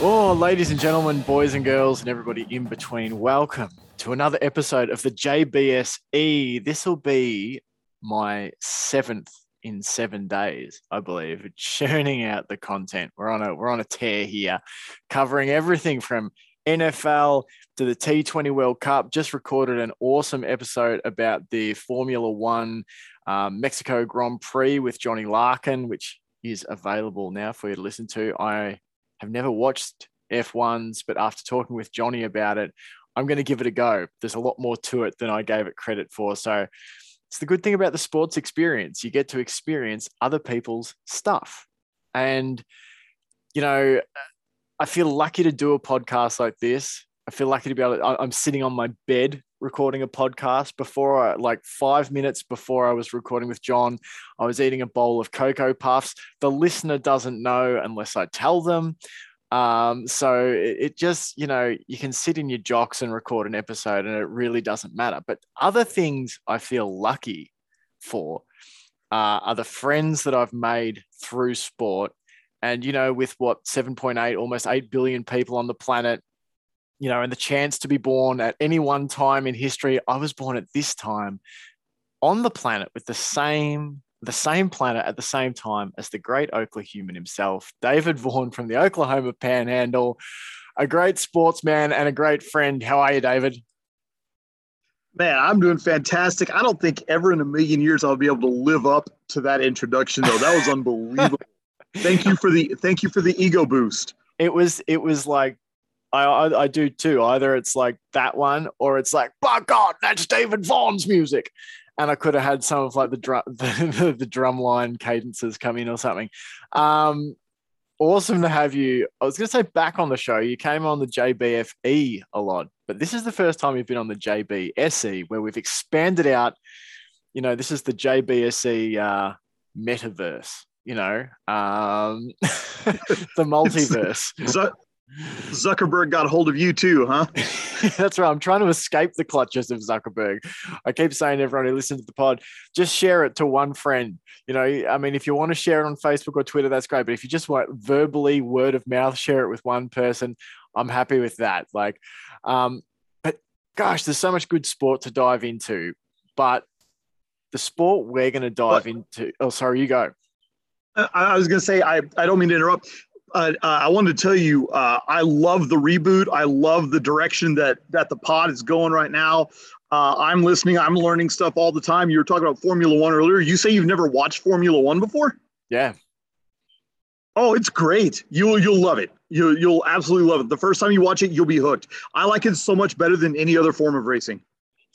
Oh, ladies and gentlemen, boys and girls, and everybody in between, welcome to another episode of the JBSE. This will be my seventh in seven days, I believe, churning out the content. We're on a we're on a tear here, covering everything from NFL to the T20 World Cup. Just recorded an awesome episode about the Formula One um, Mexico Grand Prix with Johnny Larkin, which is available now for you to listen to. I have never watched F1s, but after talking with Johnny about it, I'm going to give it a go. There's a lot more to it than I gave it credit for. So it's the good thing about the sports experience. You get to experience other people's stuff. And, you know, I feel lucky to do a podcast like this. I feel lucky to be able to, I'm sitting on my bed recording a podcast before I, like five minutes before I was recording with John, I was eating a bowl of Cocoa Puffs. The listener doesn't know unless I tell them. Um, so it, it, just, you know, you can sit in your jocks and record an episode and it really doesn't matter. But other things I feel lucky for uh, are the friends that I've made through sport. And, you know, with what 7.8, almost 8 billion people on the planet, you know, and the chance to be born at any one time in history, I was born at this time on the planet with the same the same planet at the same time as the great Oklahuman himself, David Vaughn from the Oklahoma Panhandle, a great sportsman and a great friend. How are you, David? Man, I'm doing fantastic. I don't think ever in a million years I'll be able to live up to that introduction, though. That was unbelievable. thank you for the thank you for the ego boost. It was it was like I, I, I do too. Either it's like that one, or it's like, by God, that's David Vaughn's music and I could have had some of like the drum the, the drum line cadences come in or something. Um, awesome to have you. I was going to say back on the show. You came on the JBFE a lot, but this is the first time you've been on the JBSE where we've expanded out. You know, this is the JBSE uh, metaverse. You know, um, the multiverse. so, Zuckerberg got a hold of you too, huh? That's right. I'm trying to escape the clutches of Zuckerberg. I keep saying everyone who listens to the pod, just share it to one friend. You know, I mean, if you want to share it on Facebook or Twitter, that's great. But if you just want verbally, word of mouth, share it with one person, I'm happy with that. Like, um, but gosh, there's so much good sport to dive into. But the sport we're going to dive into. Oh, sorry, you go. I was going to say, I, I don't mean to interrupt uh, uh, I wanted to tell you, uh, I love the reboot. I love the direction that that the pod is going right now. Uh, I'm listening. I'm learning stuff all the time. You were talking about Formula One earlier. You say you've never watched Formula One before? Yeah. Oh, it's great. You'll you'll love it. You you'll absolutely love it. The first time you watch it, you'll be hooked. I like it so much better than any other form of racing.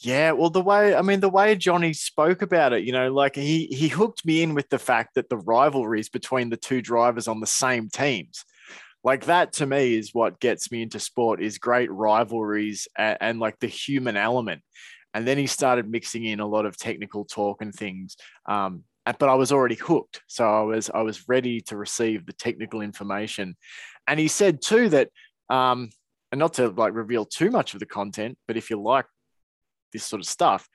Yeah, well, the way I mean, the way Johnny spoke about it, you know, like he he hooked me in with the fact that the rivalries between the two drivers on the same teams, like that to me is what gets me into sport is great rivalries and, and like the human element. And then he started mixing in a lot of technical talk and things. Um, but I was already hooked, so I was I was ready to receive the technical information. And he said too that, um, and not to like reveal too much of the content, but if you like this sort of stuff,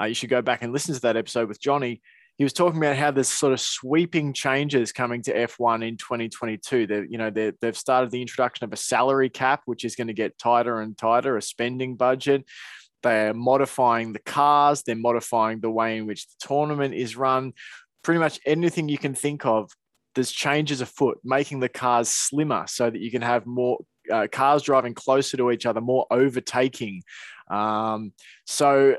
uh, you should go back and listen to that episode with Johnny. He was talking about how there's sort of sweeping changes coming to F1 in 2022. They, you know, they've started the introduction of a salary cap, which is going to get tighter and tighter, a spending budget. They're modifying the cars. They're modifying the way in which the tournament is run. Pretty much anything you can think of, there's changes afoot, making the cars slimmer so that you can have more uh, cars driving closer to each other, more overtaking. Um, so,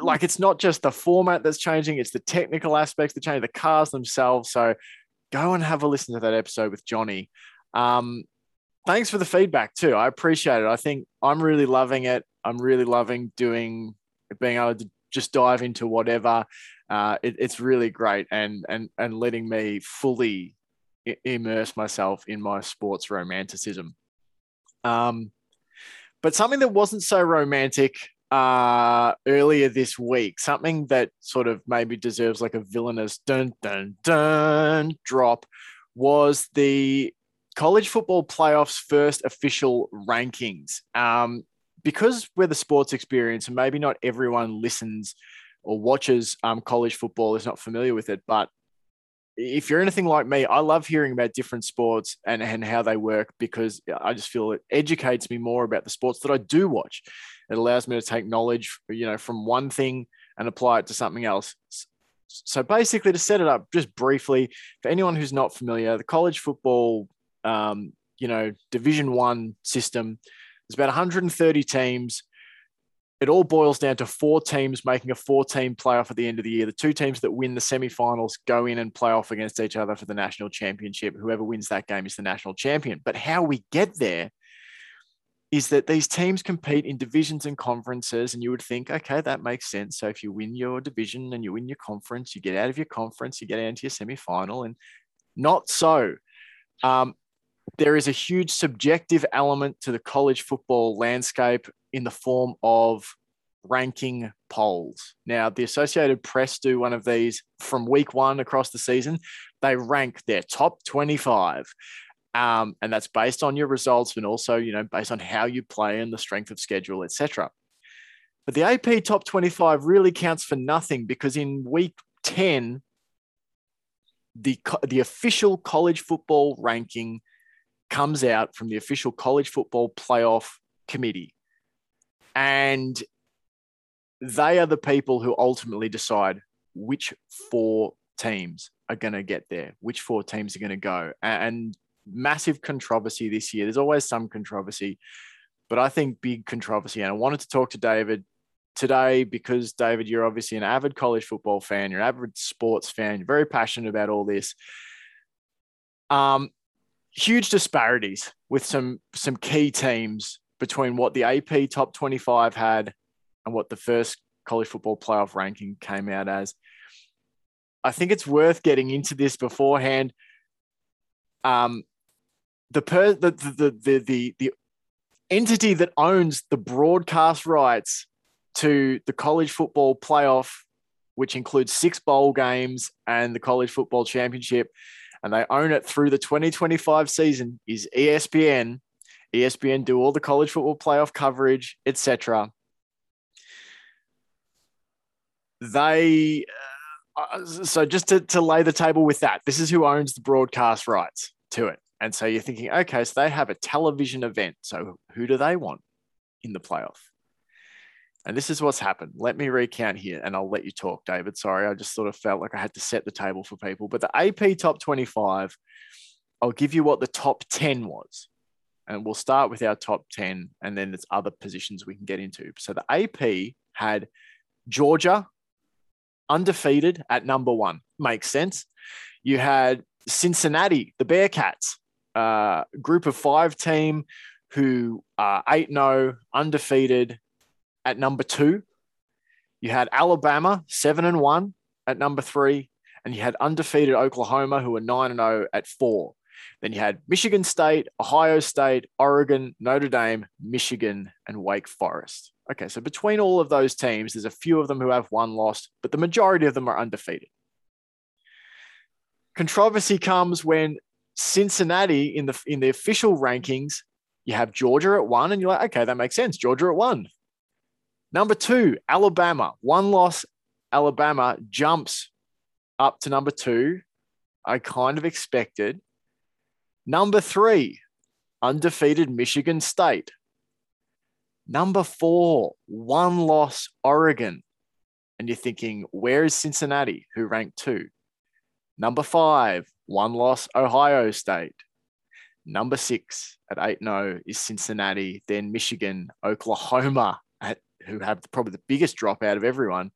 like, it's not just the format that's changing; it's the technical aspects that change, the cars themselves. So, go and have a listen to that episode with Johnny. Um, thanks for the feedback too. I appreciate it. I think I'm really loving it. I'm really loving doing being able to just dive into whatever. Uh, it, it's really great and and and letting me fully immerse myself in my sports romanticism. Um, but something that wasn't so romantic uh, earlier this week, something that sort of maybe deserves like a villainous dun dun dun drop, was the college football playoffs first official rankings. Um, because we're the sports experience, and maybe not everyone listens or watches um, college football is not familiar with it, but if you're anything like me, I love hearing about different sports and, and how they work because I just feel it educates me more about the sports that I do watch. It allows me to take knowledge, you know, from one thing and apply it to something else. So basically, to set it up just briefly for anyone who's not familiar, the college football, um, you know, Division One system. There's about 130 teams it all boils down to four teams making a four team playoff at the end of the year. The two teams that win the semi-finals go in and play off against each other for the national championship. Whoever wins that game is the national champion. But how we get there is that these teams compete in divisions and conferences, and you would think, okay, that makes sense. So if you win your division and you win your conference, you get out of your conference, you get into your semi-final, and not so. Um, there is a huge subjective element to the college football landscape in the form of ranking polls. Now, the Associated Press do one of these from week one across the season. They rank their top 25. Um, and that's based on your results and also, you know, based on how you play and the strength of schedule, etc. But the AP top 25 really counts for nothing because in week 10, the, the official college football ranking comes out from the official college football playoff committee. And they are the people who ultimately decide which four teams are going to get there, which four teams are going to go. And massive controversy this year. There's always some controversy, but I think big controversy. And I wanted to talk to David today because, David, you're obviously an avid college football fan, you're an avid sports fan, you're very passionate about all this. Um, huge disparities with some some key teams between what the AP top 25 had and what the first college football playoff ranking came out as. I think it's worth getting into this beforehand. Um, the, per, the, the, the, the, the entity that owns the broadcast rights to the college football playoff, which includes six bowl games and the college football championship, and they own it through the 2025 season is ESPN. ESPN do all the college football playoff coverage, etc. They uh, so just to, to lay the table with that, this is who owns the broadcast rights to it. And so you're thinking, okay, so they have a television event. So who do they want in the playoff? And this is what's happened. Let me recount here and I'll let you talk, David. Sorry, I just sort of felt like I had to set the table for people. But the AP top 25, I'll give you what the top 10 was. And we'll start with our top 10 and then there's other positions we can get into. So the AP had Georgia undefeated at number one. Makes sense. You had Cincinnati, the Bearcats, uh, group of five team who are 8 0, undefeated, at number two. You had Alabama, seven and one at number three. And you had undefeated Oklahoma, who were nine and zero oh at four. Then you had Michigan State, Ohio State, Oregon, Notre Dame, Michigan, and Wake Forest. Okay, so between all of those teams, there's a few of them who have one loss, but the majority of them are undefeated. Controversy comes when Cincinnati in the in the official rankings, you have Georgia at one, and you're like, okay, that makes sense. Georgia at one. Number two, Alabama. One loss, Alabama jumps up to number two. I kind of expected. Number three, undefeated Michigan State. Number four, one loss, Oregon. And you're thinking, where is Cincinnati, who ranked two? Number five, one loss, Ohio State. Number six at 8 0 is Cincinnati, then Michigan, Oklahoma at who have probably the biggest drop out of everyone.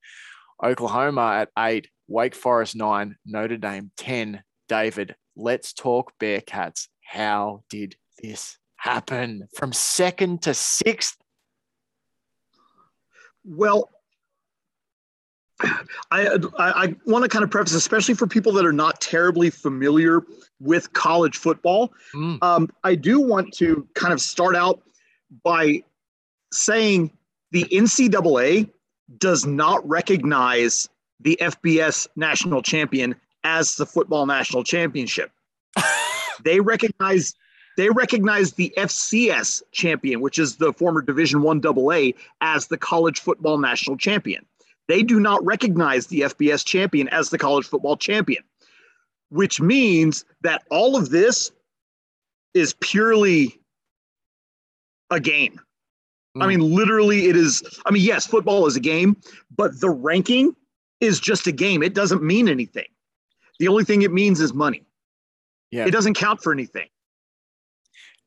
Oklahoma at eight, Wake Forest nine, Notre Dame 10. David, let's talk Bearcats. How did this happen from second to sixth? Well, I, I, I want to kind of preface, especially for people that are not terribly familiar with college football. Mm. Um, I do want to kind of start out by saying the NCAA does not recognize the FBS national champion as the football national championship. they recognize they recognize the FCS champion, which is the former Division One AA, as the college football national champion. They do not recognize the FBS champion as the college football champion. which means that all of this is purely a game. Mm. I mean, literally, it is. I mean, yes, football is a game, but the ranking is just a game. It doesn't mean anything. The only thing it means is money. Yeah. It doesn't count for anything.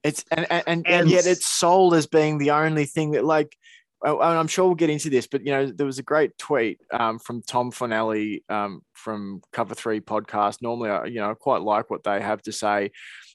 It's and and, and, and yet it's sold as being the only thing that like oh, I'm sure we'll get into this, but you know, there was a great tweet um, from Tom Fornelli um, from Cover Three podcast. Normally, I, you know, I quite like what they have to say,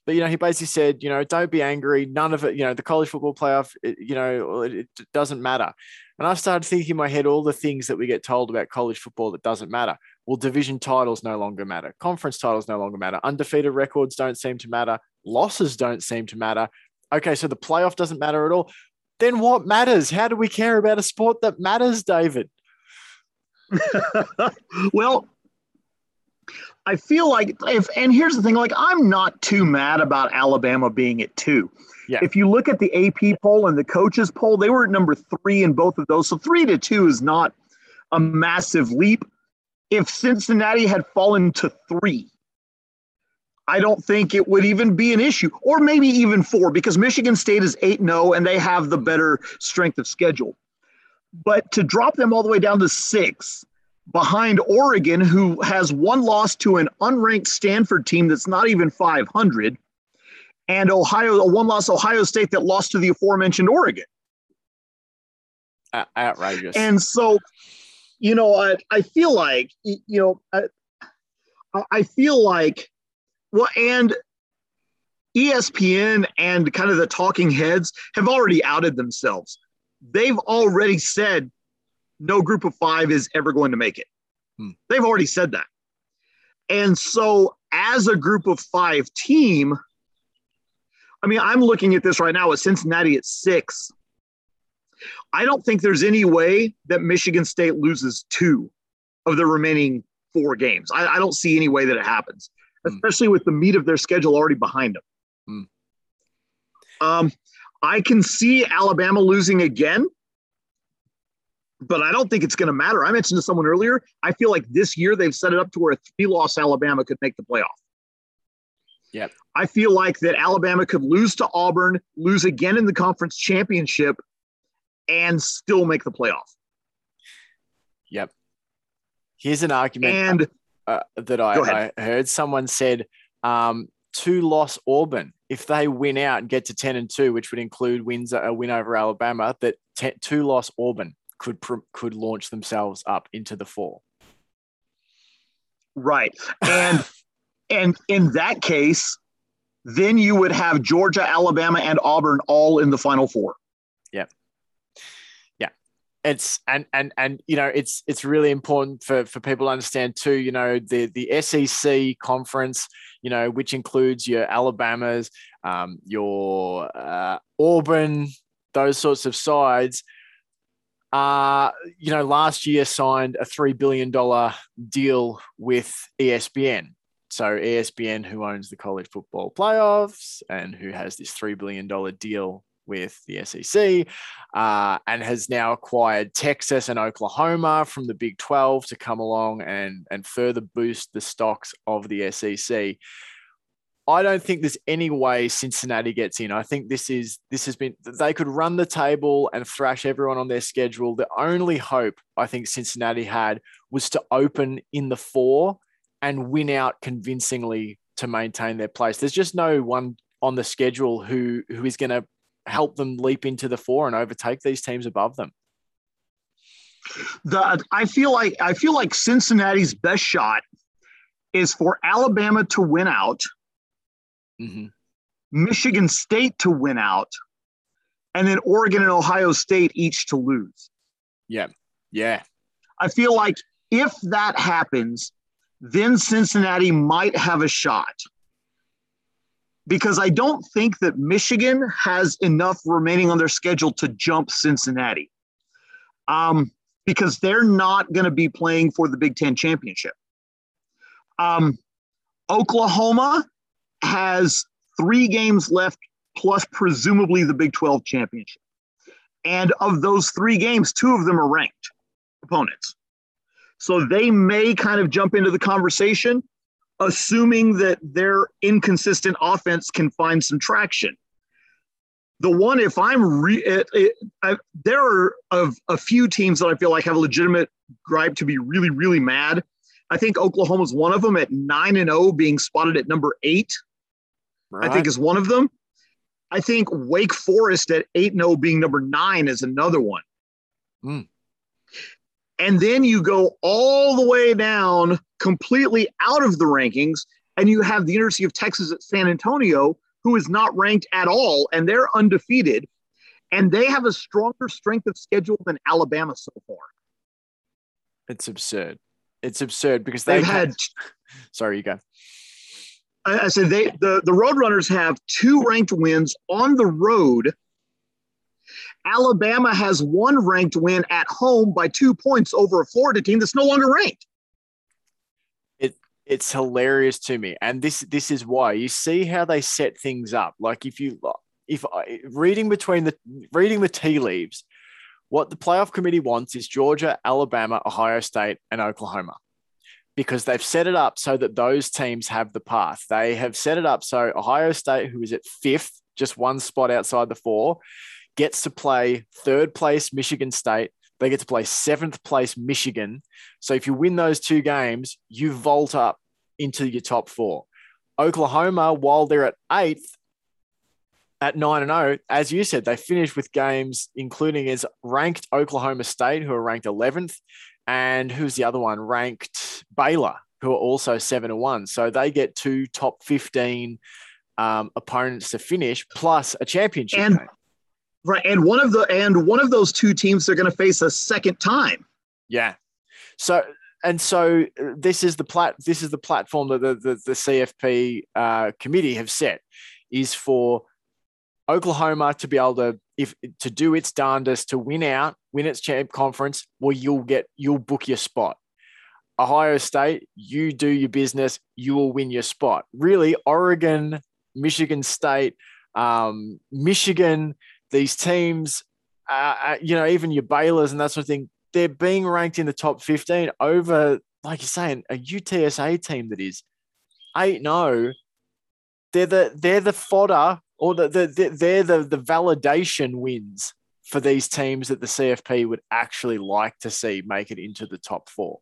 but you know, he basically said, you know, don't be angry. None of it, you know, the college football playoff, it, you know, it, it doesn't matter. And I started thinking in my head all the things that we get told about college football that doesn't matter. Well, division titles no longer matter. Conference titles no longer matter. Undefeated records don't seem to matter. Losses don't seem to matter. Okay, so the playoff doesn't matter at all. Then what matters? How do we care about a sport that matters, David? well, I feel like if, and here's the thing like, I'm not too mad about Alabama being at two. Yeah. If you look at the AP poll and the coaches poll, they were at number three in both of those. So three to two is not a massive leap. If Cincinnati had fallen to three, I don't think it would even be an issue, or maybe even four, because Michigan State is 8 0 and they have the better strength of schedule. But to drop them all the way down to six behind Oregon, who has one loss to an unranked Stanford team that's not even 500, and Ohio, a one loss Ohio State that lost to the aforementioned Oregon. Uh, outrageous. And so, you know, I, I feel like, you know, I, I feel like, well, and ESPN and kind of the talking heads have already outed themselves. They've already said no group of five is ever going to make it. Hmm. They've already said that. And so, as a group of five team, I mean, I'm looking at this right now with Cincinnati at six. I don't think there's any way that Michigan State loses two of the remaining four games. I, I don't see any way that it happens, mm. especially with the meat of their schedule already behind them. Mm. Um, I can see Alabama losing again, but I don't think it's going to matter. I mentioned to someone earlier, I feel like this year they've set it up to where a three loss Alabama could make the playoff. Yep. I feel like that Alabama could lose to Auburn, lose again in the conference championship, and still make the playoff. Yep. Here's an argument and, uh, that I, I, heard. Someone said um, two loss Auburn if they win out and get to ten and two, which would include wins a win over Alabama. That ten, two loss Auburn could could launch themselves up into the four. Right, and and in that case, then you would have Georgia, Alabama, and Auburn all in the Final Four. Yeah. It's and and and you know it's it's really important for for people to understand too. You know the the SEC conference, you know, which includes your Alabamas, um, your uh, Auburn, those sorts of sides. Uh, you know, last year signed a $3 billion deal with ESPN. So ESPN, who owns the college football playoffs and who has this $3 billion deal with the SEC uh, and has now acquired Texas and Oklahoma from the Big 12 to come along and, and further boost the stocks of the SEC. I don't think there's any way Cincinnati gets in. I think this is this has been they could run the table and thrash everyone on their schedule. The only hope I think Cincinnati had was to open in the four and win out convincingly to maintain their place. There's just no one on the schedule who who is going to help them leap into the four and overtake these teams above them. The I feel like I feel like Cincinnati's best shot is for Alabama to win out, mm-hmm. Michigan State to win out, and then Oregon and Ohio State each to lose. Yeah, yeah. I feel like if that happens, then Cincinnati might have a shot. Because I don't think that Michigan has enough remaining on their schedule to jump Cincinnati. Um, because they're not going to be playing for the Big Ten championship. Um, Oklahoma has three games left, plus presumably the Big 12 championship. And of those three games, two of them are ranked opponents. So they may kind of jump into the conversation. Assuming that their inconsistent offense can find some traction. The one, if I'm re, it, it, I, there are of a few teams that I feel like have a legitimate gripe to be really, really mad. I think Oklahoma's one of them at nine and zero, being spotted at number eight. Right. I think is one of them. I think Wake Forest at 8 0 being number nine is another one. Mm. And then you go all the way down completely out of the rankings, and you have the University of Texas at San Antonio, who is not ranked at all, and they're undefeated. And they have a stronger strength of schedule than Alabama so far. It's absurd. It's absurd because they've, had, had. Sorry, you go. I said they the, the Roadrunners have two ranked wins on the road. Alabama has one ranked win at home by two points over a Florida team that's no longer ranked. It it's hilarious to me, and this this is why you see how they set things up. Like if you if reading between the reading the tea leaves, what the playoff committee wants is Georgia, Alabama, Ohio State, and Oklahoma because they've set it up so that those teams have the path. They have set it up so Ohio State, who is at fifth, just one spot outside the four, gets to play third place Michigan State. They get to play seventh place Michigan. So if you win those two games, you vault up into your top four. Oklahoma, while they're at eighth, at 9 and 0, as you said, they finished with games including as ranked Oklahoma State, who are ranked 11th, and who's the other one? Ranked Baylor, who are also seven and one. So they get two top fifteen um, opponents to finish, plus a championship and, game. Right, and one of the and one of those two teams they're going to face a second time. Yeah. So and so uh, this is the plat this is the platform that the the, the CFP uh, committee have set is for Oklahoma to be able to if to do its darndest to win out, win its champ conference, well, you'll get you'll book your spot. Ohio State, you do your business, you will win your spot. Really, Oregon, Michigan State, um, Michigan, these teams, uh, uh you know, even your Baylor's and that sort of thing, they're being ranked in the top 15 over, like you're saying, a UTSA team that is 8 0. They're the, they're the fodder or the, the, the, they're the, the validation wins for these teams that the CFP would actually like to see make it into the top four,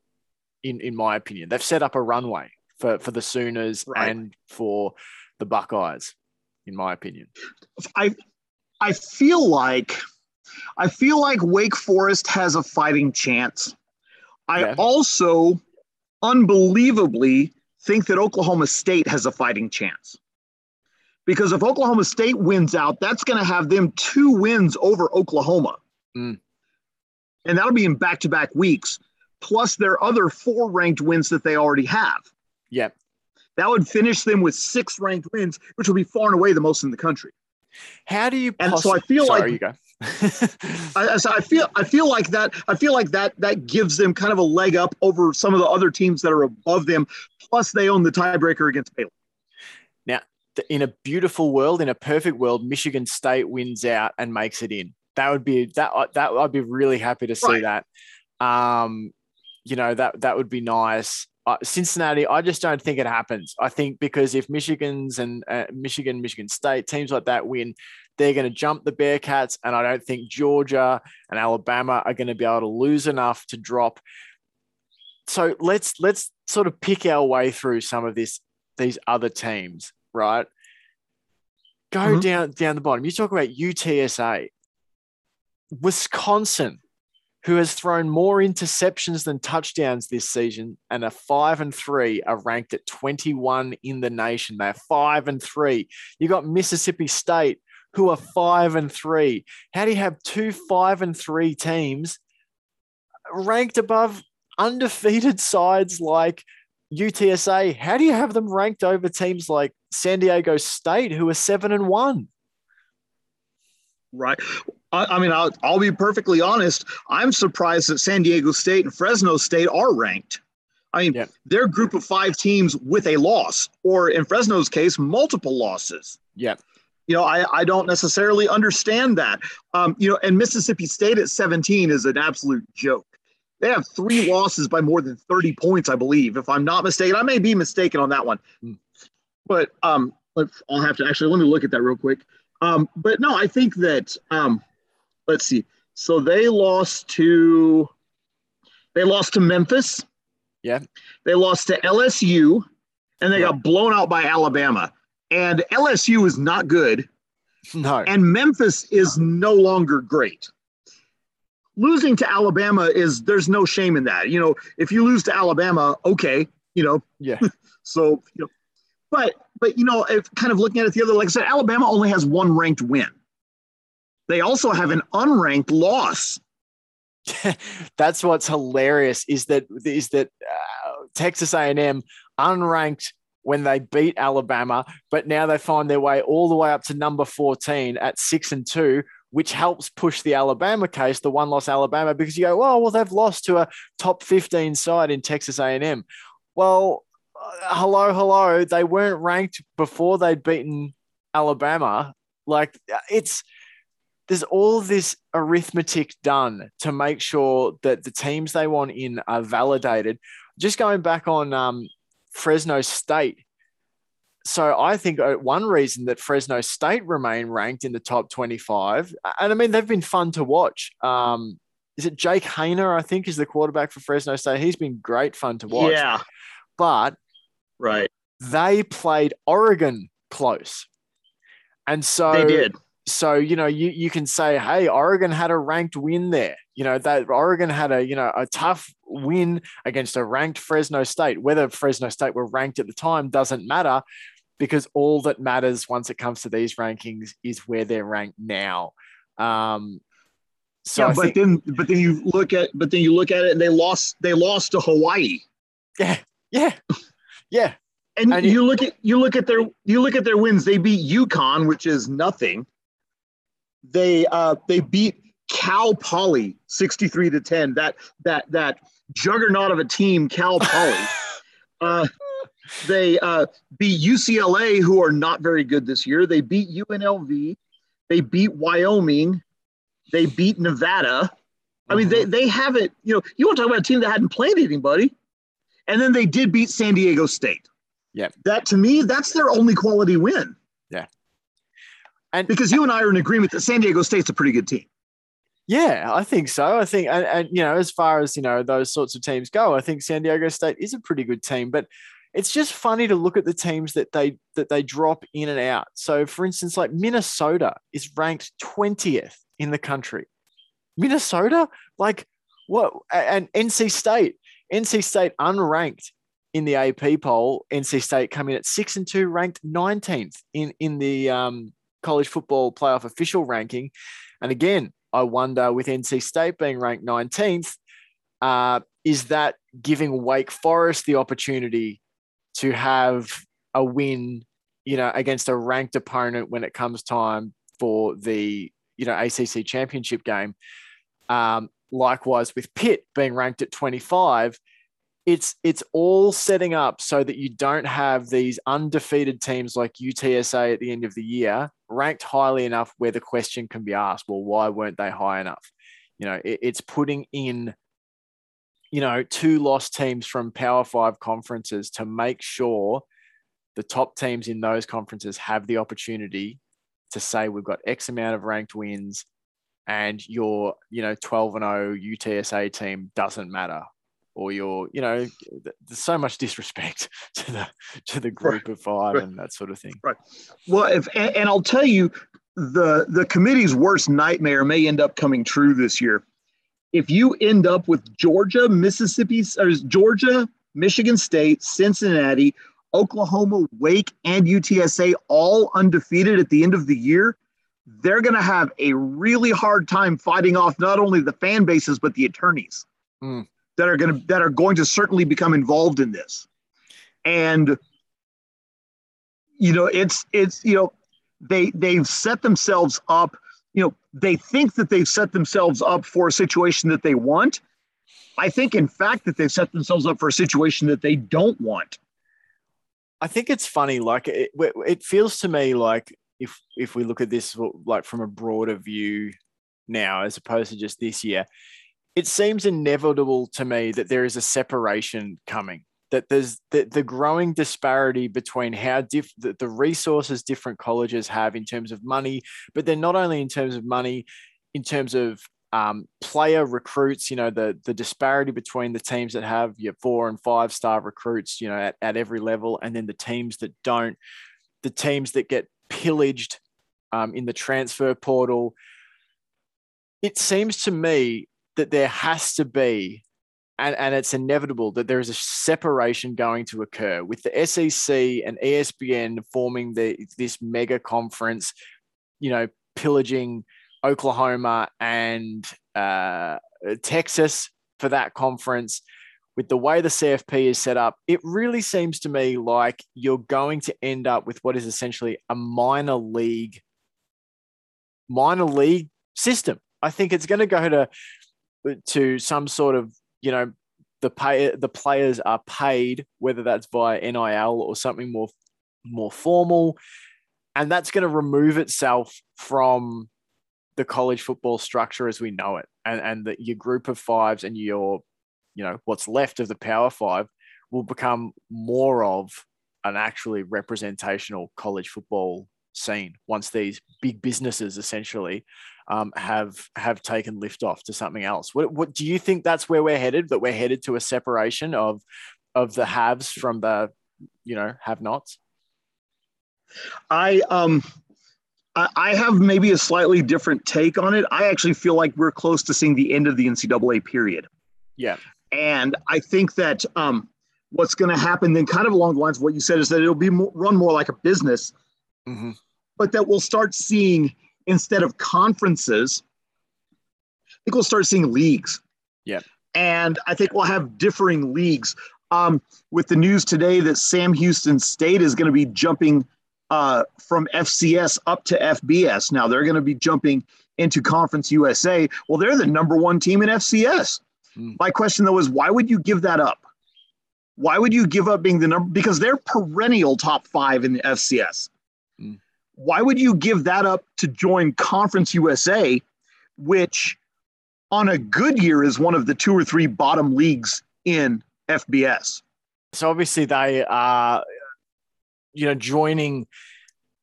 in, in my opinion. They've set up a runway for, for the Sooners right. and for the Buckeyes, in my opinion. I I feel like I feel like Wake Forest has a fighting chance. I yeah. also unbelievably think that Oklahoma State has a fighting chance because if Oklahoma State wins out, that's going to have them two wins over Oklahoma. Mm. And that'll be in back to back weeks, plus their other four ranked wins that they already have. Yep. That would finish them with six ranked wins, which will be far and away the most in the country. How do you? And so I feel Sorry, like you go. I, so I feel I feel like that I feel like that that gives them kind of a leg up over some of the other teams that are above them. Plus, they own the tiebreaker against Baylor Now, in a beautiful world, in a perfect world, Michigan State wins out and makes it in. That would be that that I'd be really happy to see right. that. Um, you know that that would be nice. Uh, Cincinnati, I just don't think it happens. I think because if Michigan's and uh, Michigan, Michigan State teams like that win, they're going to jump the Bearcats, and I don't think Georgia and Alabama are going to be able to lose enough to drop. So let's let's sort of pick our way through some of this these other teams right? Go mm-hmm. down down the bottom. You talk about UTSA, Wisconsin, who has thrown more interceptions than touchdowns this season, and are five and three, are ranked at 21 in the nation. They're five and three. You got Mississippi State, who are five and three. How do you have two five and three teams ranked above undefeated sides like UTSA, how do you have them ranked over teams like San Diego State, who are seven and one? Right. I, I mean, I'll, I'll be perfectly honest. I'm surprised that San Diego State and Fresno State are ranked. I mean, yep. they're group of five teams with a loss, or in Fresno's case, multiple losses. Yeah. You know, I, I don't necessarily understand that. Um, you know, and Mississippi State at 17 is an absolute joke. They have three losses by more than 30 points, I believe, if I'm not mistaken. I may be mistaken on that one. Hmm. But um, I'll have to actually let me look at that real quick. Um, but no, I think that um, let's see. So they lost to they lost to Memphis. Yeah. They lost to LSU, and they Yeah. got blown out by Alabama. And LSU is not good, No. and Memphis is no longer great. Losing to Alabama is there's no shame in that. You know, if you lose to Alabama, okay, you know, Yeah. so you know, but but you know, if kind of looking at it the other, like I said, Alabama only has one ranked win. They also have an unranked loss. That's what's hilarious is that is that uh, Texas A&M unranked when they beat Alabama, but now they find their way all the way up to number 14 at 6 and 2, which helps push the Alabama case, the one loss Alabama because you go, "Oh, well they've lost to a top 15 side in Texas A&M." Well, uh, hello, hello, they weren't ranked before they'd beaten Alabama. Like it's there's all this arithmetic done to make sure that the teams they want in are validated. Just going back on um, Fresno State. So I think uh, one reason that Fresno State remain ranked in the top 25, and I mean, they've been fun to watch. Um, is it Jake Haener, I think, is the quarterback for Fresno State? He's been great fun to watch. Yeah, But right. they played Oregon close. And so They did. So you know you you can say hey oregon had a ranked win there you know that oregon had a you know a tough win against a ranked fresno state whether fresno state were ranked at the time doesn't matter because all that matters once it comes to these rankings is where they're ranked now um so yeah, I but think, then but then you look at but then you look at it and they lost they lost to Hawaii. yeah yeah yeah And, And you look at you look at their you look at their wins. They beat UConn, which is nothing. They uh they beat Cal Poly 63 to 10. That that that juggernaut of a team, Cal Poly. uh they uh beat UCLA, who are not very good this year. They beat UNLV, they beat Wyoming, they beat Nevada. I mean, they they haven't, you know, you want to talk about a team that hadn't played anybody. And then they did beat San Diego State. Yeah. That to me, that's their only quality win. Yeah. And- because you and I are in agreement that San Diego State's a pretty good team. Yeah, I think so. I think, and, and you know, as far as you know, those sorts of teams go, I think San Diego State is a pretty good team. But it's just funny to look at the teams that they that they drop in and out. So, for instance, like Minnesota is ranked twentieth in the country. Minnesota, like what? And NC State, NC State unranked in the AP poll. NC State come in at six and two, ranked nineteenth in in the um, college football playoff official ranking. And again, I wonder with NC State being ranked 19th, uh, is that giving Wake Forest the opportunity to have a win, you know, against a ranked opponent when it comes time for the, you know, ACC championship game? Um, likewise with Pitt being ranked at 25, it's it's all setting up so that you don't have these undefeated teams like UTSA at the end of the year ranked highly enough where the question can be asked, well, why weren't they high enough? You know, it, it's putting in, you know, two lost teams from Power Five conferences to make sure the top teams in those conferences have the opportunity to say we've got X amount of ranked wins and your, you know, 12 and 0 UTSA team doesn't matter or your, you know, there's so much disrespect to the to the group of five Right. and that sort of thing. Right. Well, if and, and I'll tell you, the the committee's worst nightmare may end up coming true this year. If you end up with Georgia, Mississippi, or Georgia, Michigan State, Cincinnati, Oklahoma, Wake, and UTSA all undefeated at the end of the year, they're going to have a really hard time fighting off not only the fan bases but the attorneys Mm. That are going to that are going to certainly become involved in this. And you know, it's it's you know, they they've set themselves up. You know, they think that they've set themselves up for a situation that they want. I think, in fact, that they've set themselves up for a situation that they don't want. I think it's funny. Like it, it feels to me like if if we look at this like from a broader view now, as opposed to just this year, it seems inevitable to me that there is a separation coming that there's the, the growing disparity between how diff, the, the resources different colleges have in terms of money, but then not only in terms of money, in terms of um, player recruits, you know, the the disparity between the teams that have your four and five star recruits, you know, at, at every level, and then the teams that don't, the teams that get pillaged um, in the transfer portal. It seems to me that there has to be and, and it's inevitable that there is a separation going to occur with the SEC and ESPN forming the this mega conference, you know, pillaging Oklahoma and uh, Texas for that conference. With the way the CFP is set up, it really seems to me like you're going to end up with what is essentially a minor league, minor league system. I think it's going to go to to some sort of you know the pay the players are paid whether that's via NIL or something more more formal and that's going to remove itself from the college football structure as we know it. And and that your group of fives and your you know what's left of the power five will become more of an actually representational college football scene once these big businesses essentially um, have have taken lift off to something else. What, what do you think that's where we're headed? That we're headed to a separation of of the haves from the you know have nots. I um I have maybe a slightly different take on it. I actually feel like we're close to seeing the end of the NCAA period. Yeah. And I think that um, what's going to happen then, kind of along the lines of what you said, is that it'll be more, run more like a business, mm-hmm. But that we'll start seeing instead of conferences, I think we'll start seeing leagues. Yeah. And I think we'll have differing leagues. Um, with the news today that Sam Houston State is going to be jumping uh, from FCS up to FBS. Now they're going to be jumping into Conference USA. Well, they're the number one team in FCS. Mm. My question though is why would you give that up? Why would you give up being the number? Because they're perennial top five in the FCS. Why would you give that up to join Conference USA, which on a good year is one of the two or three bottom leagues in FBS? So obviously they are, you know, joining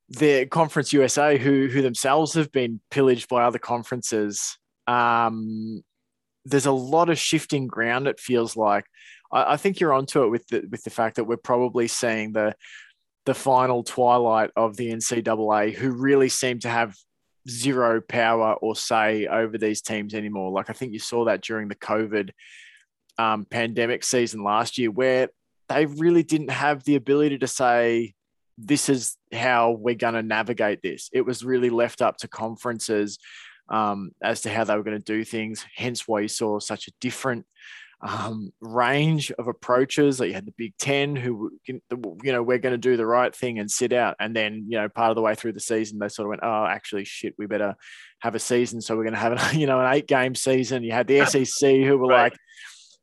the Conference USA, who who themselves have been pillaged by other conferences. Um, there's a lot of shifting ground. It feels like. I, I think you're onto it with the with the fact that we're probably seeing the the final twilight of the NCAA, who really seem to have zero power or say over these teams anymore. Like I think you saw that during the COVID um, pandemic season last year, where they really didn't have the ability to say, this is how we're going to navigate this. It was really left up to conferences um, as to how they were going to do things. Hence why you saw such a different um, range of approaches. Like you had the Big Ten, who you know we're going to do the right thing and sit out, and then you know part of the way through the season they sort of went, oh, actually, shit, we better have a season, so we're going to have an you know an eight game season. You had the SEC who were right. like.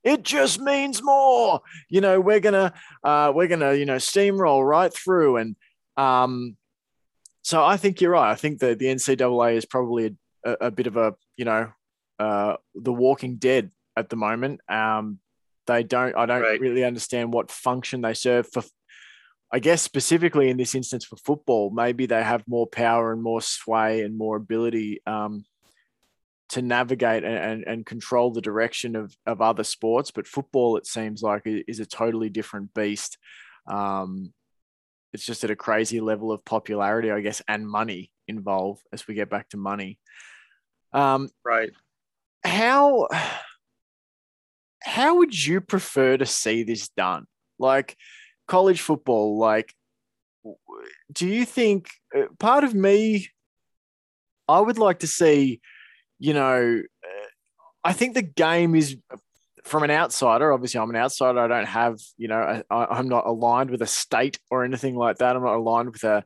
It just means more, you know. We're gonna, uh, we're gonna, you know, steamroll right through, and um, so I think you're right. I think that the NCAA is probably a, a, bit of a, you know, uh, the Walking Dead at the moment. Um, they don't. I don't right. really understand what function they serve for. I guess specifically in this instance for football, maybe they have more power and more sway and more ability um, to navigate and, and, and, control the direction of, of other sports. But football, it seems like, is a totally different beast. Um, it's just at a crazy level of popularity, I guess, and money involved as we get back to money. Um, right. How how would you prefer to see this done? Like college football, like, do you think uh, part of me, I would like to see, you know, uh, I think the game is from an outsider. Obviously, I'm an outsider. I don't have, you know, I, am not aligned with a state or anything like that. I'm not aligned with a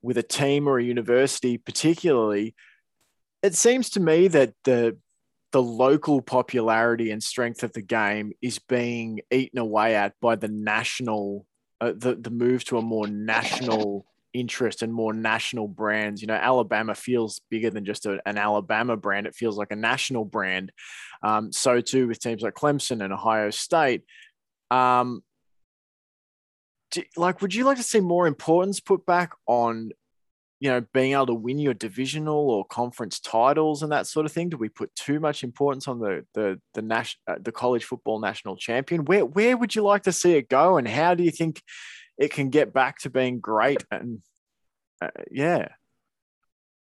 with a team or a university, particularly. It seems to me that the the local popularity and strength of the game is being eaten away at by the national, uh, the, the move to a more national interest and more national brands. You know, Alabama feels bigger than just a, an Alabama brand; it feels like a national brand. Um, so too with teams like Clemson and Ohio State. Um, do, like, would you like to see more importance put back on you know, being able to win your divisional or conference titles and that sort of thing? Do we put too much importance on the the the national uh, the college football national champion? Where where would you like to see it go, and how do you think it can get back to being great? And uh, yeah,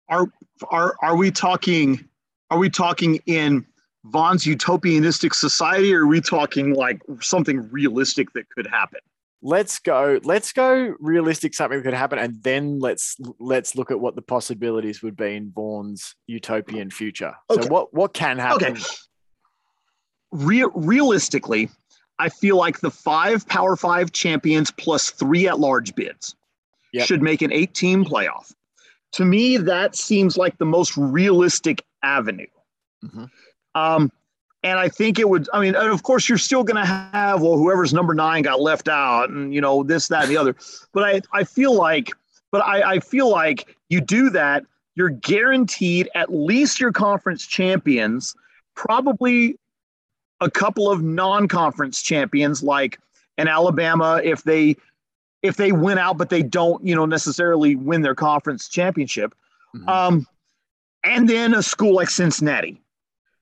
are are are we talking? Are we talking in Vaughn's utopianistic society, or are we talking like something realistic that could happen? Let's go let's go realistic something could happen and then let's let's look at what the possibilities would be in Vaughn's utopian future. Okay. So what what can happen? Okay. Re- realistically, I feel like the five Power Five champions plus three at large bids yep. should make an eight team playoff. To me, that seems like the most realistic avenue. Mm-hmm. Um, and I think it would, I mean, of course, you're still going to have, well, whoever's number nine got left out and, you know, this, that, and the other. But I, I feel like, but I, I feel like you do that, you're guaranteed at least your conference champions, probably a couple of non-conference champions like an Alabama if they if they win out but they don't you know necessarily win their conference championship mm-hmm. um, and then a school like Cincinnati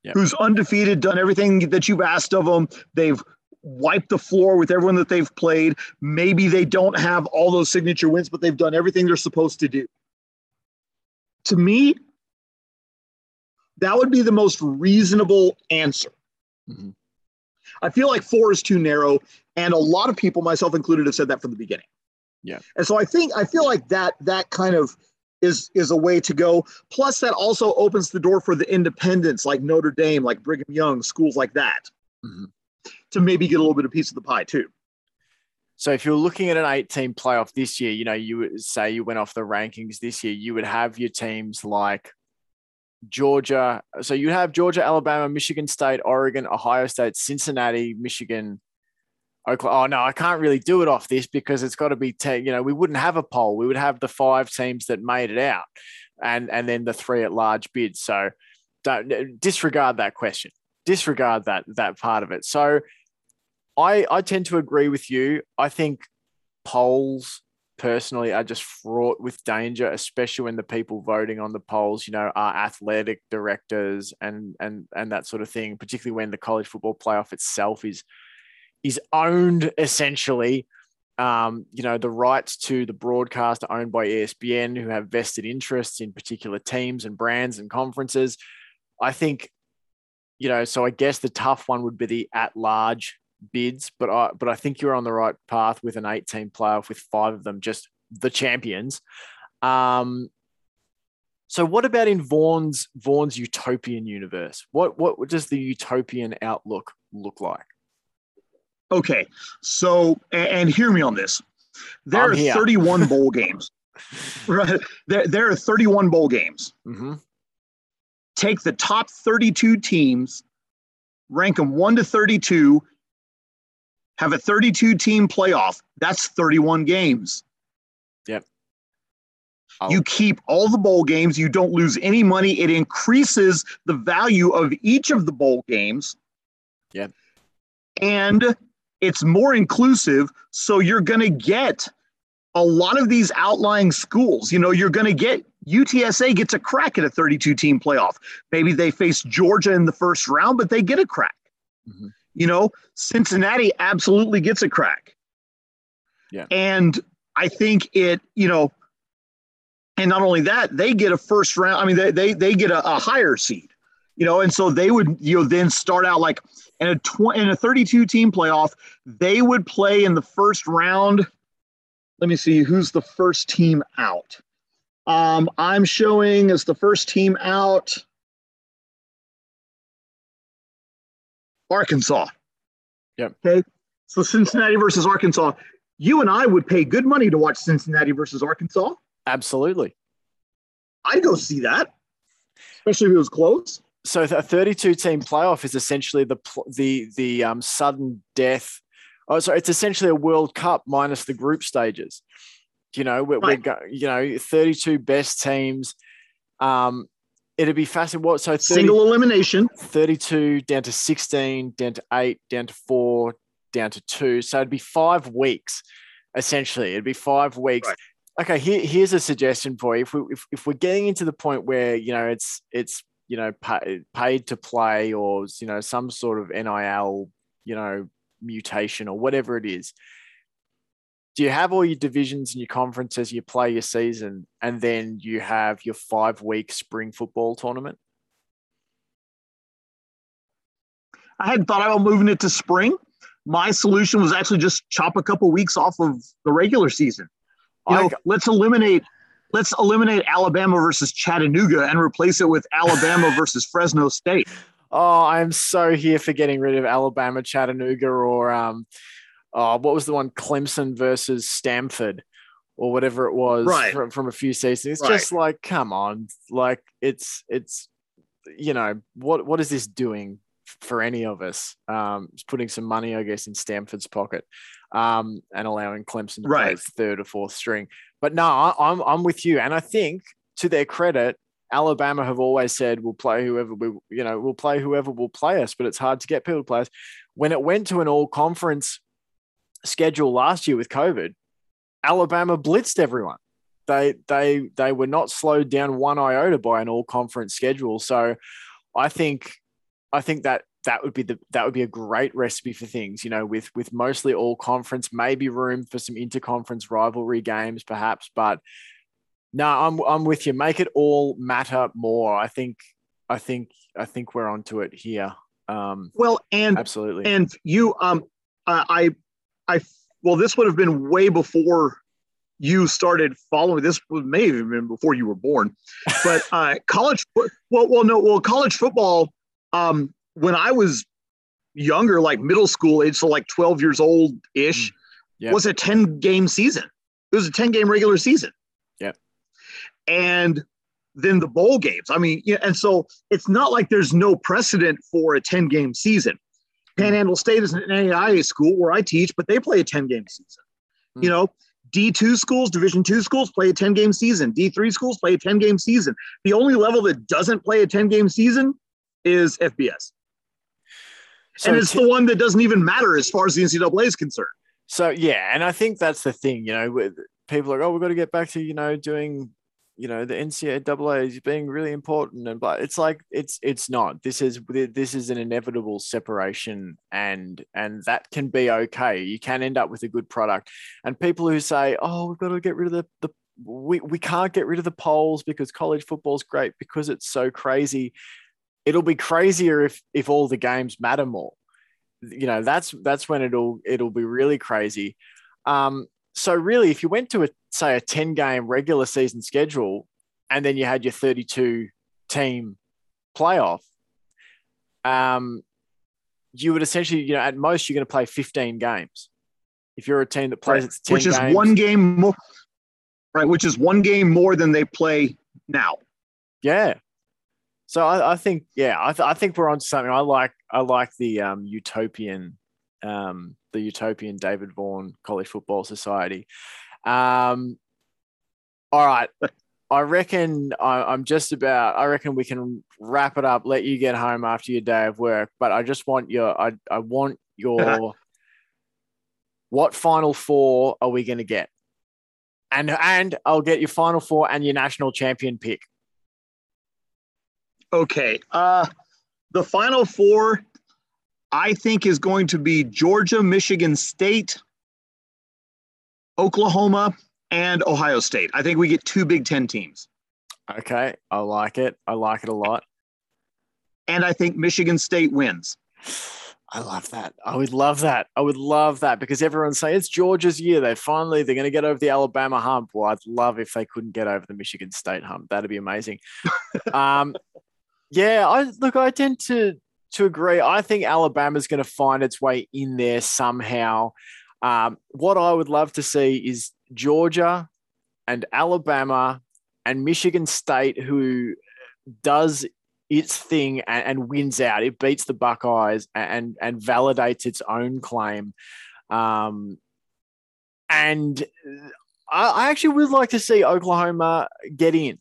yep. who's undefeated, done everything that you've asked of them. They've wiped the floor with everyone that they've played. Maybe they don't have all those signature wins, but they've done everything they're supposed to do. To me, that would be the most reasonable answer. Mm-hmm. I feel like four is too narrow, and a lot of people, myself included, have said that from the beginning. Yeah. And so I think I feel like that that kind of is is a way to go. Plus, that also opens the door for the independents like Notre Dame, like Brigham Young, schools like that, mm-hmm. to maybe get a little bit of piece of the pie too. So if you're looking at an eight-team playoff this year, you know, you would say you went off the rankings this year, you would have your teams like Georgia. So you have Georgia, Alabama, Michigan State, Oregon, Ohio State, Cincinnati, Michigan, Oklahoma. Oh no, I can't really do it off this because it's got to be. Te- you know, we wouldn't have a poll. We would have the five teams that made it out, and and then the three at large bids. So don't uh, disregard that question. Disregard that that part of it. So I I tend to agree with you. I think polls personally are just fraught with danger, especially when the people voting on the polls, you know, are athletic directors and and and that sort of thing. Particularly when the college football playoff itself is is owned essentially. Um, you know, the rights to the broadcast are owned by ESPN, who have vested interests in particular teams and brands and conferences. I think, you know, so I guess the tough one would be the at-large bids, but I but I think you're on the right path with an eight-team playoff with five of them just the champions. Um, so what about in Vaughn's Vaughn's utopian universe? What what does the utopian outlook look like? Okay, so and, and hear me on this. There I'm are here. 31 bowl games. Right, there, there are 31 bowl games. Mm-hmm. Take the top 32 teams, rank them one to 32, have a 32 team playoff. That's 31 games. Yep. You keep all the bowl games. You don't lose any money. It increases the value of each of the bowl games. Yep. And it's more inclusive. So you're going to get a lot of these outlying schools. You know, you're going to get UTSA gets a crack at a 32 team playoff. Maybe they face Georgia in the first round, but they get a crack. Mm-hmm. You know, Cincinnati absolutely gets a crack. Yeah. And I think it, you know, and not only that, they get a first round. I mean, they they, they get a, a higher seed, you know, and so they would, you know, then start out like in a tw- in a 32 team playoff, they would play in the first round. Let me see who's the first team out. Um, I'm showing as the first team out Arkansas. Yep. Okay. So Cincinnati versus Arkansas. You and I would pay good money to watch Cincinnati versus Arkansas. Absolutely. I'd go see that, especially if it was close so a 32 team playoff is essentially the the the um, sudden death. Oh, sorry, it's essentially a World Cup minus the group stages. You know, we're, right. we're go, you know 32 best teams. Um, it'd be fascinating. What so 30, single elimination, 32 down to 16, down to eight, down to four, down to two. So it'd be five weeks essentially. It'd be five weeks. Right. Okay, here, here's a suggestion for you. If, we, if, if we're getting into the point where you know it's it's you know pay, paid to play or you know some sort of NIL you know mutation or whatever it is, do you have all your divisions and your conferences? You play your season, and then you have your five week spring football tournament. I hadn't thought about moving it to spring. My solution was actually just chop a couple weeks off of the regular season. You know, let's eliminate let's eliminate Alabama versus Chattanooga and replace it with Alabama versus Fresno State. Oh, I'm so here for getting rid of Alabama, Chattanooga, or um, oh, what was the one Clemson versus Stanford, or whatever it was right. from, from a few seasons. It's right. just like, come on, like it's it's you know what what is this doing for any of us? Um, it's putting some money, I guess, in Stanford's pocket um, and allowing Clemson to right. play third or fourth string. But no, I, I'm I'm with you, and I think to their credit, Alabama have always said we'll play whoever we you know we'll play whoever will play us, but it's hard to get people to play us. When it went to an all conference schedule last year with COVID, Alabama blitzed everyone. They they they were not slowed down one iota by an all conference schedule. So I think I think that that would be the that would be a great recipe for things you know with with mostly all conference maybe room for some interconference rivalry games perhaps but no i'm i'm with you. Make it all matter more. I think i think i think we're onto it here. Um well and absolutely. and you um i i well this would have been way before you started following this may have even been before you were born but uh college well well no well college football um when I was younger, like middle school age, so like 12 years old ish, mm. was a 10 game season. It was a 10 game regular season. Yeah. And then the bowl games. I mean, yeah, and so it's not like there's no precedent for a 10 game season. Mm. Panhandle State is an NAIA school where I teach, but they play a 10 game season. Mm. You know, D2 schools, Division two schools play a 10 game season. D3 schools play a 10 game season. The only level that doesn't play a 10 game season is FBS. So and it's t- the one that doesn't even matter as far as the NCAA is concerned. So yeah, and I think that's the thing. You know, people are like, oh, we've got to get back to you know doing you know the NCAA is being really important, and but it's like it's it's not. This is this is an inevitable separation, and and that can be okay. You can end up with a good product, and people who say oh we've got to get rid of the the we, we can't get rid of the polls because college football is great because it's so crazy it'll be crazier if if all the games matter more. You know, that's that's when it'll it'll be really crazy. Um, so really, if you went to a say a ten game regular season schedule, and then you had your thirty two team playoff, um, you would essentially, you know, at most you're going to play fifteen games. If you're a team that plays, right. it's which is games. one game more, right? Which is one game more than they play now. Yeah, so I, I think, yeah, I, th- I think we're on to something. I like, I like the um, utopian, um, the utopian David Vaughn College Football Society. Um, all right. I reckon I, am just about. I reckon we can wrap it up. Let you get home after your day of work. But I just want your. I I want your. what final four are we going to get? And and I'll get your final four and your national champion pick. Okay. Uh, the final four, I think, is going to be Georgia, Michigan State, Oklahoma, and Ohio State. I think we get two Big Ten teams. Okay. I like it. I like it a lot. And I think Michigan State wins. I love that. I would love that. I would love that because everyone's saying it's Georgia's year. They finally they're going to get over the Alabama hump. Well, I'd love if they couldn't get over the Michigan State hump. That'd be amazing. um, yeah, I look. I tend to to agree. I think Alabama's going to find its way in there somehow. Um, what I would love to see is Georgia and Alabama and Michigan State, who does its thing and, and wins out. It beats the Buckeyes and and validates its own claim. Um, and I, I actually would like to see Oklahoma get in,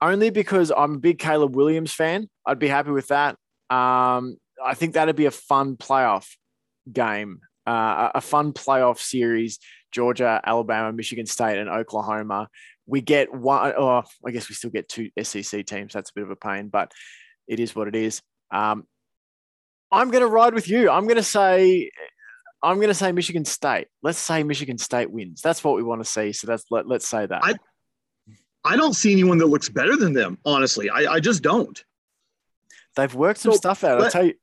only because I'm a big Caleb Williams fan. I'd be happy with that. Um, I think that'd be a fun playoff game, uh, a fun playoff series. Georgia, Alabama, Michigan State, and Oklahoma. We get one. Oh, I guess we still get two SEC teams. That's a bit of a pain, but it is what it is. Um, I'm going to ride with you. I'm going to say I'm going to say Michigan State. Let's say Michigan State wins. That's what we want to see. So that's let, let's say that. I, I don't see anyone that looks better than them. Honestly, I, I just don't. They've worked some so, stuff out. I'll tell you.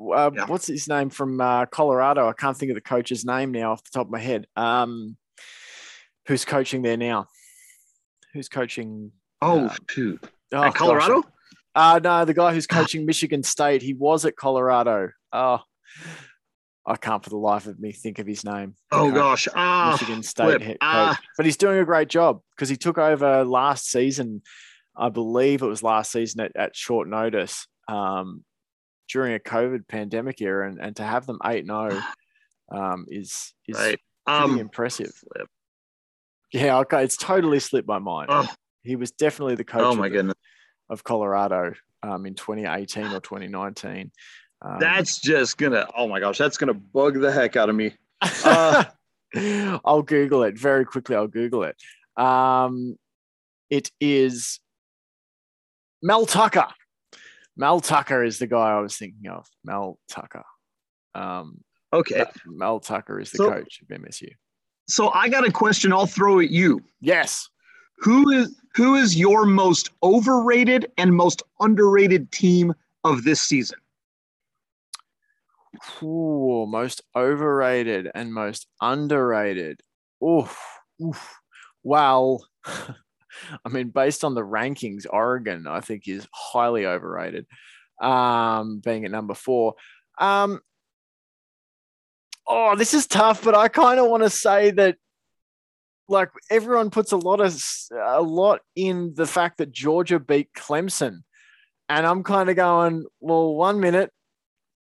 Uh, yeah. What's his name from uh, Colorado? I can't think of the coach's name now off the top of my head. Um, who's coaching there now? Who's coaching? Oh, uh, shoot. Oh, At Colorado? Uh, no, the guy who's coaching Michigan State. He was at Colorado. Oh, I can't for the life of me think of his name. Oh gosh, ah, Michigan State head ah. But he's doing a great job because he took over last season. I believe it was last season at, at short notice um, during a COVID pandemic era, and, and to have them eight zero oh, um, is is right. pretty um, impressive. Yeah, okay, it's totally slipped my mind. Oh. He was definitely the coach. Oh my of, goodness. of Colorado um, in 2018 or 2019. Um, that's just gonna. Oh my gosh, that's gonna bug the heck out of me. Uh, I'll Google it very quickly. I'll Google it. Um, it is Mel Tucker. Mel Tucker is the guy I was thinking of. Mel Tucker. Um, okay. Mel Tucker is the so, coach of MSU. So I got a question. I'll throw at you. Yes. Who is who is your most overrated and most underrated team of this season? Ooh, most overrated and most underrated. Oof, oof. Well, I mean, based on the rankings, Oregon, I think, is highly overrated, um, being at number four. Um, oh, this is tough, but I kind of want to say that like everyone puts a lot of a lot in the fact that Georgia beat Clemson. And I'm kind of going, well, one minute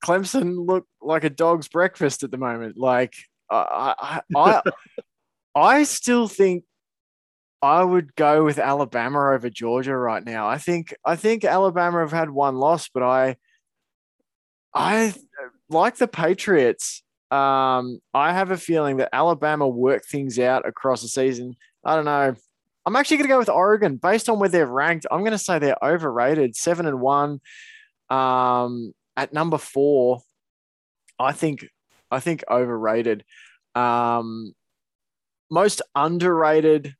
Clemson look like a dog's breakfast at the moment. Like I, I, I, I still think I would go with Alabama over Georgia right now. I think I think Alabama have had one loss, but I, I like the Patriots. Um, I have a feeling that Alabama work things out across the season. I don't know. I'm actually going to go with Oregon based on where they're ranked. I'm going to say they're overrated, seven and one. Um, at number four, I think I think overrated. Um, most underrated.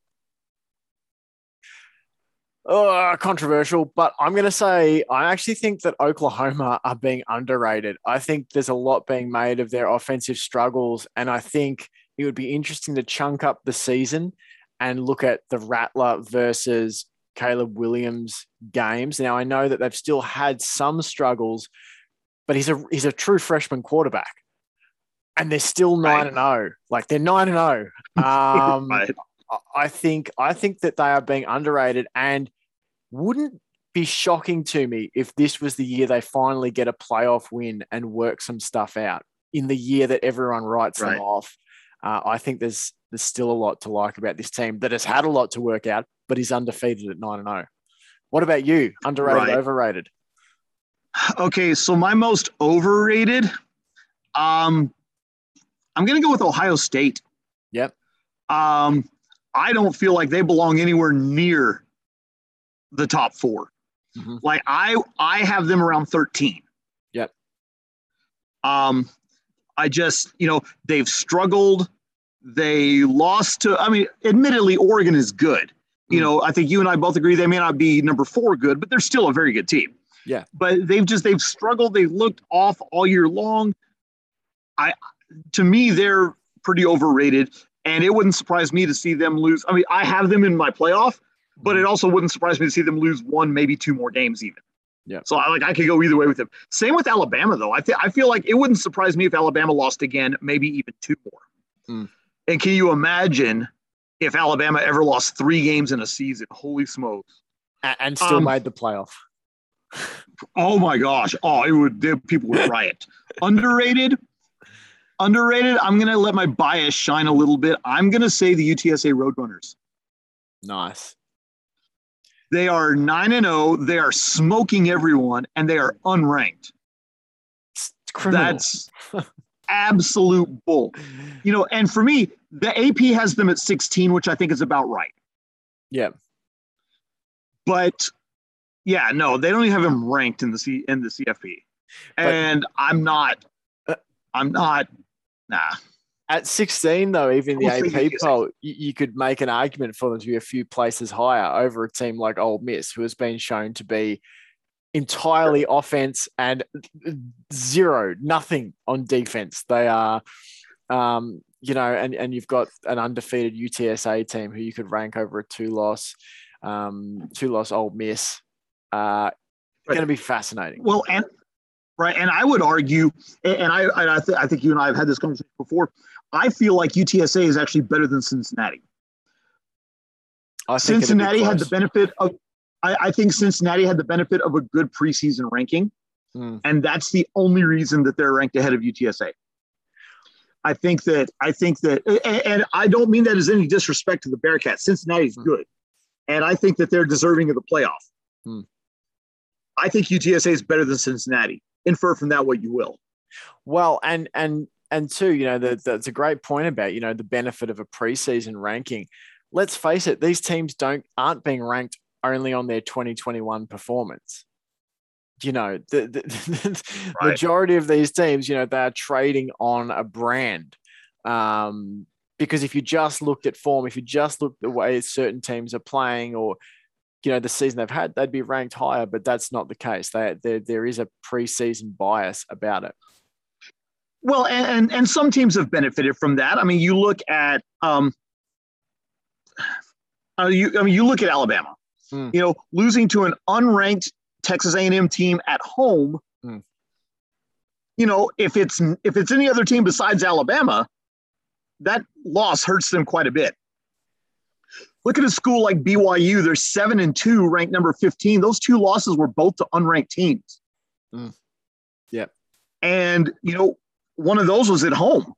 Uh, controversial, but I'm going to say I actually think that Oklahoma are being underrated. I think there's a lot being made of their offensive struggles, and I think it would be interesting to chunk up the season and look at the Rattler versus Caleb Williams games. Now, I know that they've still had some struggles but he's a he's a true freshman quarterback, and they're still nine and zero. Oh. Like they're nine and zero. Oh. Um, right. I think I think that they are being underrated, and wouldn't be shocking to me if this was the year they finally get a playoff win and work some stuff out in the year that everyone writes right. them off. Uh, I think there's there's still a lot to like about this team that has had a lot to work out, but is undefeated at nine and zero. What about you? Underrated, right. overrated? Okay, so my most overrated, um, I'm gonna go with Ohio State. Yep. Um, I don't feel like they belong anywhere near the top 4 mm-hmm. Like I, I have them around 13. Yep. Um, I just, you know, they've struggled. They lost to. I mean, admittedly, Oregon is good. You mm-hmm. know, I think you and I both agree they may not be number four good, but they're still a very good team. Yeah. But they've just they've struggled. They've looked off all year long. I to me they're pretty overrated, and it wouldn't surprise me to see them lose. I mean, I have them in my playoff, but it mm-hmm. also wouldn't surprise me to see them lose one, maybe two more games even. Yeah. So I like I could go either way with them. Same with Alabama though. I th- I feel like it wouldn't surprise me if Alabama lost again, maybe even two more. Mm. And can you imagine if Alabama ever lost three games in a season? Holy smokes! And still um, made the playoff. Oh my gosh! Oh, it would. People would riot. Underrated. Underrated. I'm gonna let my bias shine a little bit. I'm gonna say the UTSA Roadrunners. Nice. They are nine and zero. They are smoking everyone, and they are unranked. That's absolute bull. You know, and for me, the AP has them at 16, which I think is about right. yeah. But yeah, no, they don't even have him ranked in the C in the CFP. But- And I'm not. Uh, I'm not. Nah. At 16, though, even the I will say AP poll, you, you could make an argument for them to be a few places higher over a team like Ole Miss, who has been shown to be entirely offense and zero, nothing on defense. They are, um, you know, and, and you've got an undefeated UTSA team who you could rank over a two loss, um, two loss Ole Miss. Uh, Right. Going to be fascinating. Well, and right, and I would argue, and I, and I, th- I think you and I have had this conversation before. I feel like UTSA is actually better than Cincinnati. I think Cincinnati had the benefit of. I, I think Cincinnati had the benefit of a good preseason ranking, Hmm. and that's the only reason that they're ranked ahead of UTSA. I think that I think that, and, and I don't mean that as any disrespect to the Bearcats. Cincinnati's Hmm. good, and I think that they're deserving of the playoff. Hmm. I think UTSA is better than Cincinnati. Infer from that what you will. Well, and and and two, you know, the, that's a great point about you know the benefit of a preseason ranking. Let's face it; these teams don't aren't being ranked only on their 2021 performance. You know, the, the, the Right. majority of these teams, you know, they are trading on a brand. Um, because if you just looked at form, if you just looked the way certain teams are playing, or you know the season they've had, they'd be ranked higher. But that's not the case. They, there there is a preseason bias about it. Well, and, and and some teams have benefited from that. I mean, you look at um, uh, you I mean, you look at Alabama. Hmm. You know, losing to an unranked Texas A&M team at home. Hmm. You know, if it's if it's any other team besides Alabama, that loss hurts them quite a bit. Look at a school like BYU. They're seven and two, ranked number fifteen. Those two losses were both to unranked teams. Hmm. Yep. And you know, one of those was at home.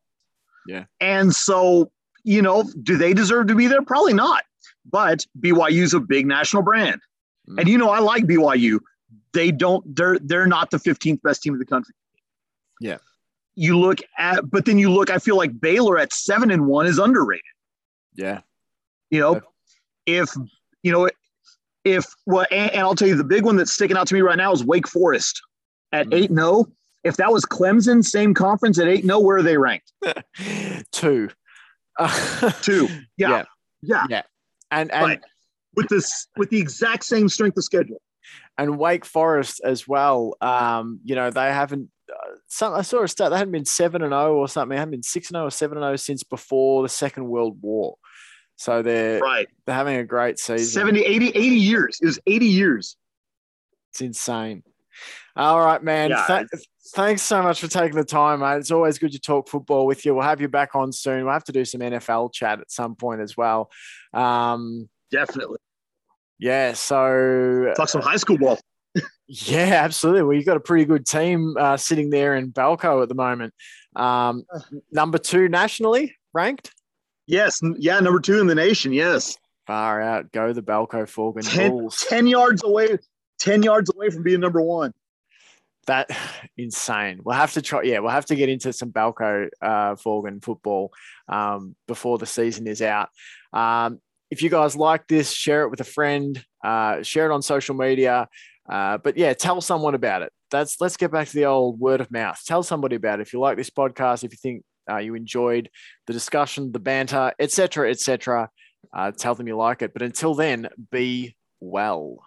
Yeah. And so, you know, do they deserve to be there? Probably not. But BYU's a big national brand. Mm. And you know, I like BYU. They don't, they're they're not the 15th best team in the country. Yeah. You look at, but then you look, I feel like Baylor at seven and one is underrated. Yeah. You know, Yeah. If you know, if well, and, and I'll tell you the big one that's sticking out to me right now is Wake Forest at Mm. eight and zero. If that was Clemson, same conference at eight and zero, where are they ranked? Two. Two. Yeah. Yeah. Yeah. And and Right. With this, with the exact same strength of schedule. and Wake Forest as well. Um, you know, they haven't. Uh, some I saw a stat they hadn't been seven and zero or something. They haven't been six and zero or seven and zero since before the Second World War. So they're Right. they're having a great season. 70, 80, 80 years. It was 80 years. It's insane. All right, man. Yeah, Th- thanks so much for taking the time, mate. It's always good to talk football with you. We'll have you back on soon. We'll have to do some NFL chat at some point as well. Um, Definitely. yeah. So Talk some high school ball. Yeah, absolutely. Well, you've got a pretty good team uh, sitting there in Balko at the moment. Um, number two nationally ranked. Yes. Yeah. Number two in the nation. Yes. Far out. Go the Balko Forgan 10, Bulls. 10 yards away. 10 yards away from being number one. That insane. We'll have to try. Yeah, we'll have to get into some Balko uh, Forgan football um, before the season is out. Um, if you guys like this, share it with a friend. Uh, share it on social media. Uh, but yeah, tell someone about it. That's let's get back to the old word of mouth. Tell somebody about it. If you like this podcast, if you think uh, you enjoyed the discussion, the banter, etc., etc., uh, tell them you like it. But until then, be well.